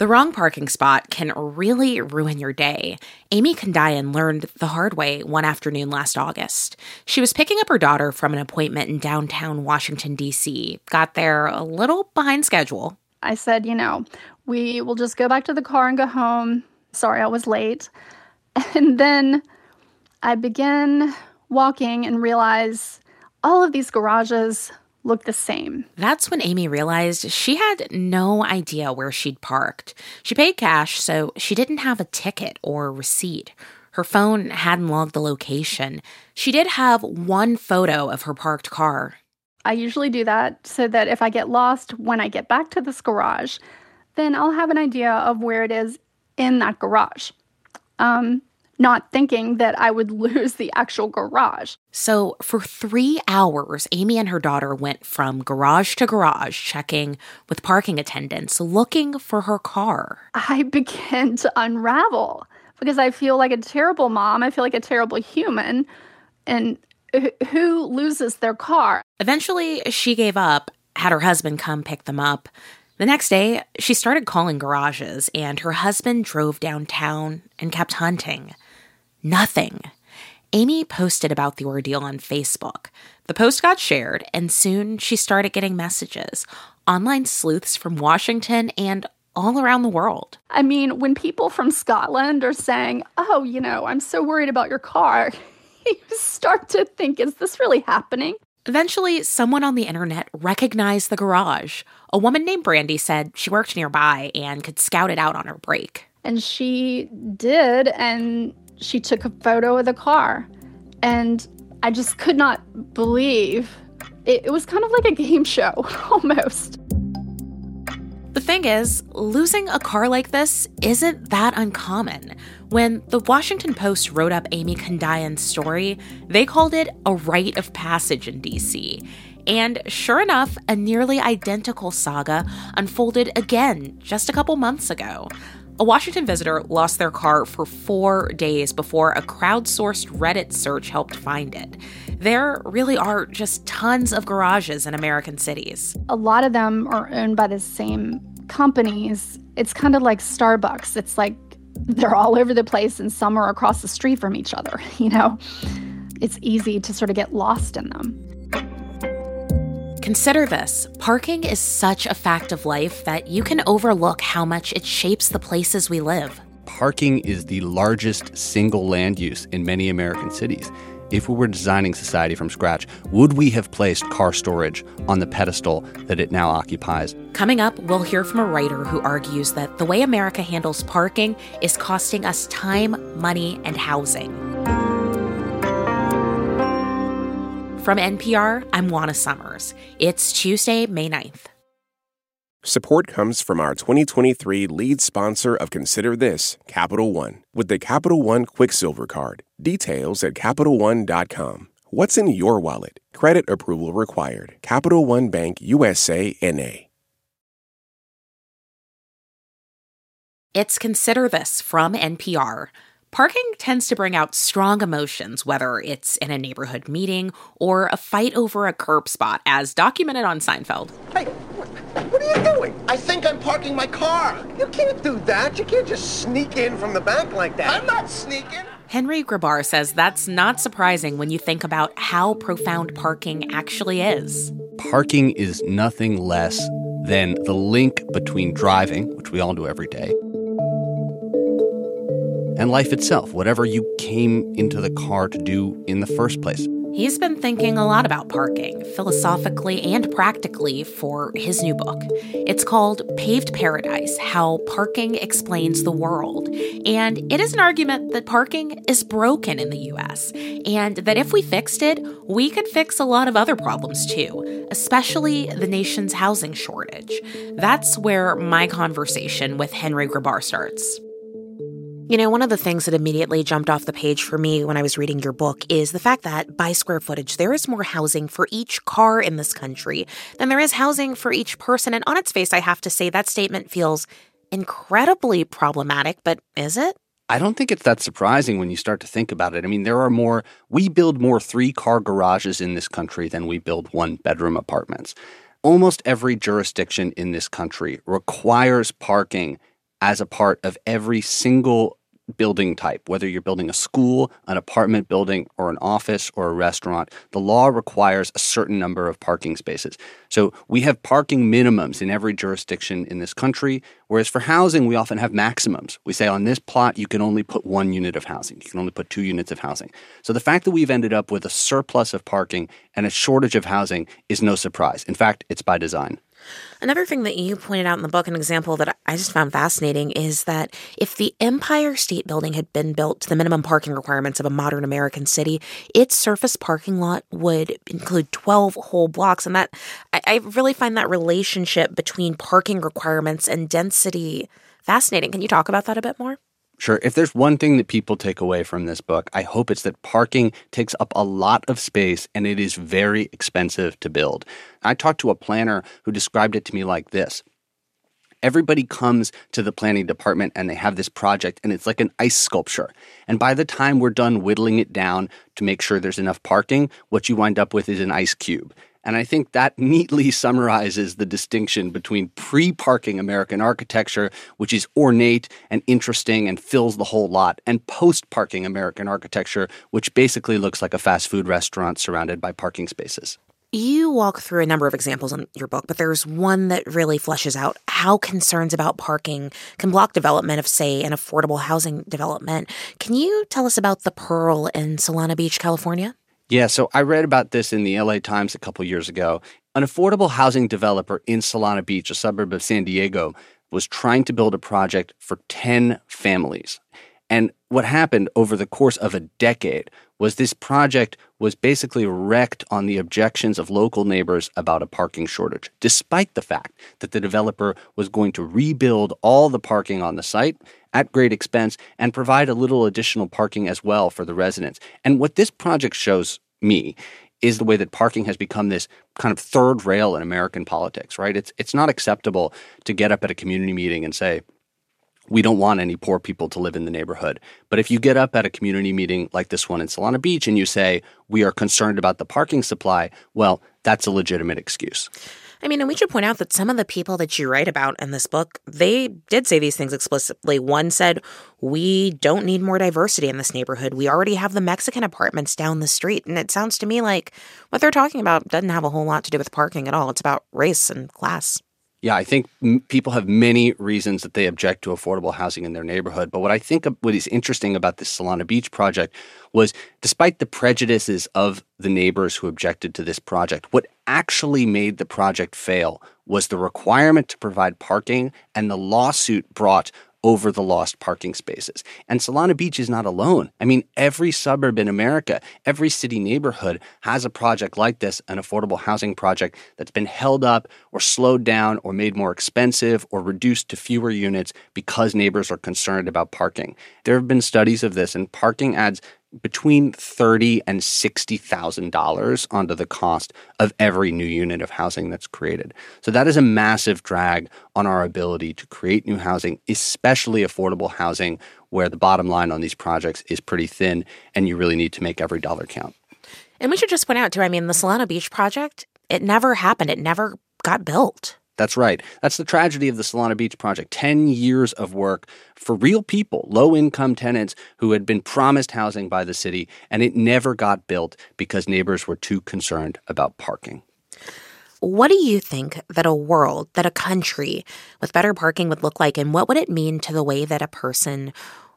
The wrong parking spot can really ruin your day. Amy Condayan learned the hard way one afternoon last August. She was picking up her daughter from an appointment in downtown Washington, D.C., got there a little behind schedule. I said, you know, we will just go back to the car and go home. Sorry, I was late. And then I begin walking and realize all of these garages look the same. That's when Amy realized she had no idea where she'd parked. She paid cash, so she didn't have a ticket or receipt. Her phone hadn't logged the location. She did have one photo of her parked car. I usually do that so that if I get lost when I get back to this garage, then I'll have an idea of where it is in that garage. Um, not thinking that I would lose the actual garage. So, for three hours, Amy and her daughter went from garage to garage, checking with parking attendants, looking for her car. I began to unravel because I feel like a terrible mom. I feel like a terrible human. And who loses their car? Eventually, she gave up, had her husband come pick them up. The next day, she started calling garages, and her husband drove downtown and kept hunting. Nothing. Amy posted about the ordeal on Facebook. The post got shared, and soon she started getting messages, online sleuths from Washington and all around the world. I mean, when people from Scotland are saying, Oh, you know, I'm so worried about your car, you start to think, Is this really happening? Eventually, someone on the internet recognized the garage. A woman named Brandy said she worked nearby and could scout it out on her break. And she did, and she took a photo of the car. And I just could not believe it, it was kind of like a game show almost. The thing is, losing a car like this isn't that uncommon. When the Washington Post wrote up Amy Condayan's story, they called it a rite of passage in DC. And sure enough, a nearly identical saga unfolded again just a couple months ago. A Washington visitor lost their car for four days before a crowdsourced Reddit search helped find it. There really are just tons of garages in American cities. A lot of them are owned by the same companies. It's kind of like Starbucks. It's like they're all over the place and some are across the street from each other, you know? It's easy to sort of get lost in them. Consider this parking is such a fact of life that you can overlook how much it shapes the places we live. Parking is the largest single land use in many American cities. If we were designing society from scratch, would we have placed car storage on the pedestal that it now occupies? Coming up, we'll hear from a writer who argues that the way America handles parking is costing us time, money, and housing. From NPR, I'm Juana Summers. It's Tuesday, May 9th. Support comes from our 2023 lead sponsor of Consider This, Capital One, with the Capital One Quicksilver Card. Details at CapitalOne.com. What's in your wallet? Credit approval required. Capital One Bank USA NA. It's Consider This from NPR. Parking tends to bring out strong emotions, whether it's in a neighborhood meeting or a fight over a curb spot, as documented on Seinfeld. Hey, what are you doing? I think I'm parking my car. You can't do that. You can't just sneak in from the back like that. I'm not sneaking. Henry Grabar says that's not surprising when you think about how profound parking actually is. Parking is nothing less than the link between driving, which we all do every day, and life itself, whatever you came into the car to do in the first place. He's been thinking a lot about parking, philosophically and practically, for his new book. It's called Paved Paradise How Parking Explains the World. And it is an argument that parking is broken in the US, and that if we fixed it, we could fix a lot of other problems too, especially the nation's housing shortage. That's where my conversation with Henry Grabar starts. You know, one of the things that immediately jumped off the page for me when I was reading your book is the fact that by square footage, there is more housing for each car in this country than there is housing for each person. And on its face, I have to say that statement feels incredibly problematic, but is it? I don't think it's that surprising when you start to think about it. I mean, there are more, we build more three car garages in this country than we build one bedroom apartments. Almost every jurisdiction in this country requires parking as a part of every single building type, whether you're building a school, an apartment building, or an office or a restaurant, the law requires a certain number of parking spaces. So we have parking minimums in every jurisdiction in this country, whereas for housing, we often have maximums. We say on this plot, you can only put one unit of housing, you can only put two units of housing. So the fact that we've ended up with a surplus of parking and a shortage of housing is no surprise. In fact, it's by design. Another thing that you pointed out in the book, an example that I just found fascinating, is that if the Empire State Building had been built to the minimum parking requirements of a modern American city, its surface parking lot would include 12 whole blocks. And that, I, I really find that relationship between parking requirements and density fascinating. Can you talk about that a bit more? Sure. If there's one thing that people take away from this book, I hope it's that parking takes up a lot of space and it is very expensive to build. I talked to a planner who described it to me like this. Everybody comes to the planning department and they have this project and it's like an ice sculpture. And by the time we're done whittling it down to make sure there's enough parking, what you wind up with is an ice cube. And I think that neatly summarizes the distinction between pre parking American architecture, which is ornate and interesting and fills the whole lot, and post parking American architecture, which basically looks like a fast food restaurant surrounded by parking spaces. You walk through a number of examples in your book, but there's one that really fleshes out how concerns about parking can block development of, say, an affordable housing development. Can you tell us about the Pearl in Solana Beach, California? Yeah, so I read about this in the LA Times a couple years ago. An affordable housing developer in Solana Beach, a suburb of San Diego, was trying to build a project for 10 families. And what happened over the course of a decade was this project was basically wrecked on the objections of local neighbors about a parking shortage, despite the fact that the developer was going to rebuild all the parking on the site at great expense and provide a little additional parking as well for the residents. And what this project shows me is the way that parking has become this kind of third rail in American politics, right? It's it's not acceptable to get up at a community meeting and say, we don't want any poor people to live in the neighborhood. But if you get up at a community meeting like this one in Solana Beach and you say, we are concerned about the parking supply, well, that's a legitimate excuse. I mean, and we should point out that some of the people that you write about in this book, they did say these things explicitly. One said, We don't need more diversity in this neighborhood. We already have the Mexican apartments down the street. And it sounds to me like what they're talking about doesn't have a whole lot to do with parking at all. It's about race and class. Yeah, I think m- people have many reasons that they object to affordable housing in their neighborhood. But what I think what is interesting about this Solana Beach project was despite the prejudices of the neighbors who objected to this project, what actually made the project fail was the requirement to provide parking and the lawsuit brought over the lost parking spaces. And Solana Beach is not alone. I mean, every suburb in America, every city neighborhood has a project like this, an affordable housing project that's been held up or slowed down or made more expensive or reduced to fewer units because neighbors are concerned about parking. There have been studies of this, and parking adds between thirty and sixty thousand dollars onto the cost of every new unit of housing that's created. So that is a massive drag on our ability to create new housing, especially affordable housing, where the bottom line on these projects is pretty thin, and you really need to make every dollar count. And we should just point out too. I mean, the Solana Beach project, it never happened. It never got built. That's right. That's the tragedy of the Solana Beach project. 10 years of work for real people, low income tenants who had been promised housing by the city, and it never got built because neighbors were too concerned about parking. What do you think that a world, that a country with better parking would look like, and what would it mean to the way that a person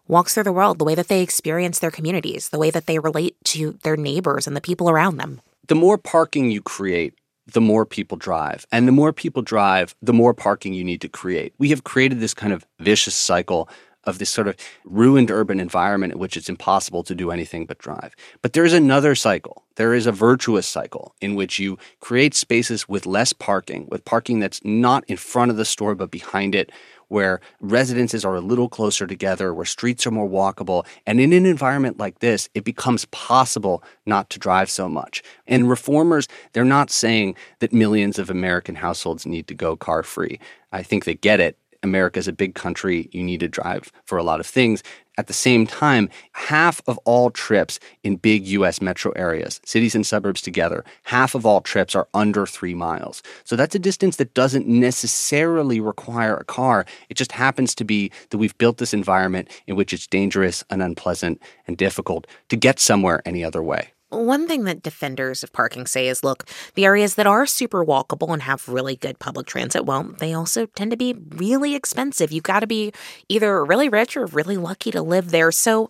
walks through the world, the way that they experience their communities, the way that they relate to their neighbors and the people around them? The more parking you create, the more people drive. And the more people drive, the more parking you need to create. We have created this kind of vicious cycle of this sort of ruined urban environment in which it's impossible to do anything but drive. But there's another cycle. There is a virtuous cycle in which you create spaces with less parking, with parking that's not in front of the store but behind it, where residences are a little closer together, where streets are more walkable. And in an environment like this, it becomes possible not to drive so much. And reformers, they're not saying that millions of American households need to go car free. I think they get it. America is a big country. You need to drive for a lot of things. At the same time, half of all trips in big US metro areas, cities and suburbs together, half of all trips are under three miles. So that's a distance that doesn't necessarily require a car. It just happens to be that we've built this environment in which it's dangerous and unpleasant and difficult to get somewhere any other way. One thing that defenders of parking say is look, the areas that are super walkable and have really good public transit, well, they also tend to be really expensive. You've got to be either really rich or really lucky to live there. So,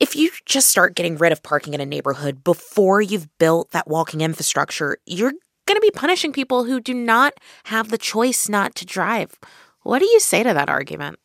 if you just start getting rid of parking in a neighborhood before you've built that walking infrastructure, you're going to be punishing people who do not have the choice not to drive. What do you say to that argument?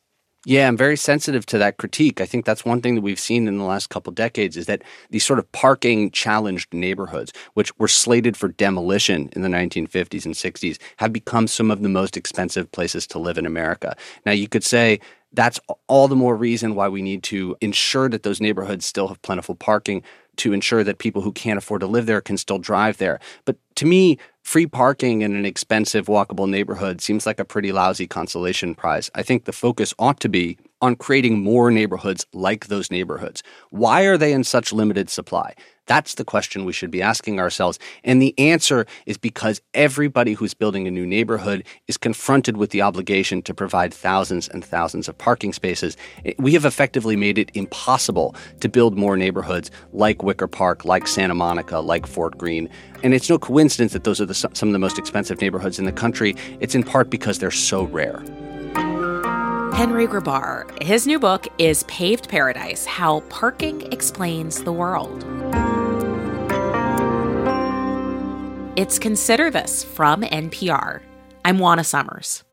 Yeah, I'm very sensitive to that critique. I think that's one thing that we've seen in the last couple decades is that these sort of parking challenged neighborhoods, which were slated for demolition in the 1950s and 60s, have become some of the most expensive places to live in America. Now, you could say that's all the more reason why we need to ensure that those neighborhoods still have plentiful parking to ensure that people who can't afford to live there can still drive there. But to me, free parking in an expensive walkable neighborhood seems like a pretty lousy consolation prize. I think the focus ought to be on creating more neighborhoods like those neighborhoods. Why are they in such limited supply? That's the question we should be asking ourselves. And the answer is because everybody who's building a new neighborhood is confronted with the obligation to provide thousands and thousands of parking spaces. We have effectively made it impossible to build more neighborhoods like Wicker Park, like Santa Monica, like Fort Greene. And it's no coincidence that those are the, some of the most expensive neighborhoods in the country. It's in part because they're so rare. Henry Grabar. His new book is Paved Paradise How Parking Explains the World. It's Consider This from NPR. I'm Juana Summers.